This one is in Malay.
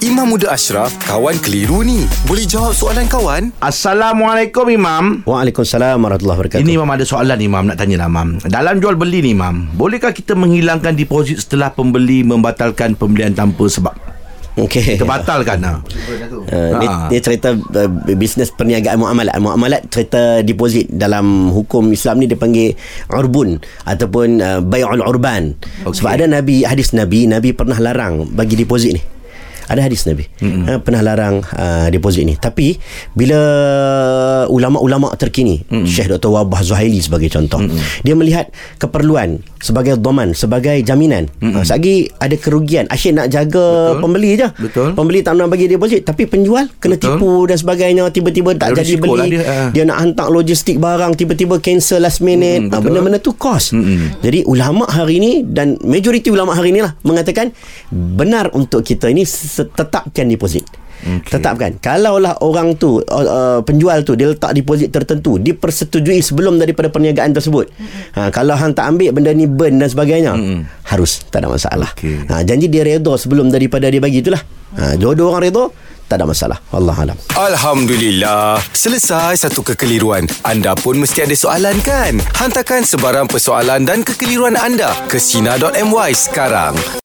Imam Muda Ashraf, kawan keliru ni. Boleh jawab soalan kawan? Assalamualaikum Imam Waalaikumsalam warahmatullahi wabarakatuh. Ini Imam ada soalan Imam Nak tanya lah Imam Dalam jual beli ni Imam Bolehkah kita menghilangkan deposit Setelah pembeli membatalkan pembelian tanpa sebab Okey. Terbatalkan lah Uh, ni, Ha. ni cerita uh, bisnes perniagaan muamalat. Muamalat cerita deposit dalam hukum Islam ni dipanggil urbun ataupun uh, bai'ul urban. Okay. Sebab ada nabi hadis nabi, nabi pernah larang bagi deposit ni. Ada hadis Nabi mm-hmm. ha, Pernah larang uh, deposit ni Tapi Bila Ulama-ulama terkini mm-hmm. Syekh Dr. Wabah Zuhaili sebagai contoh mm-hmm. Dia melihat Keperluan Sebagai doman Sebagai jaminan mm-hmm. uh, Selagi ada kerugian Asyik nak jaga Betul. Pembeli je Betul. Pembeli tak nak bagi deposit Tapi penjual Kena Betul. tipu dan sebagainya Tiba-tiba tak jadi beli lah dia, ah. dia nak hantar logistik barang Tiba-tiba cancel last minute Mm, Ah, betul. Benda-benda tu cost Mm-mm. Jadi ulama hari ni Dan majoriti ulama hari ni lah Mengatakan Benar untuk kita ini Tetapkan deposit Okey. Tetapkan Kalaulah orang tu uh, uh, Penjual tu Dia letak deposit tertentu Dipersetujui sebelum daripada perniagaan tersebut ha, Kalau hang tak ambil Benda ni burn dan sebagainya Mm-mm. Harus Tak ada masalah Okey. ha, Janji dia redha sebelum daripada dia bagi itulah ha, Dua-dua orang redha Tak ada masalah Allah alam Alhamdulillah. Selesai satu kekeliruan. Anda pun mesti ada soalan kan? Hantarkan sebarang persoalan dan kekeliruan anda ke Sina.my sekarang.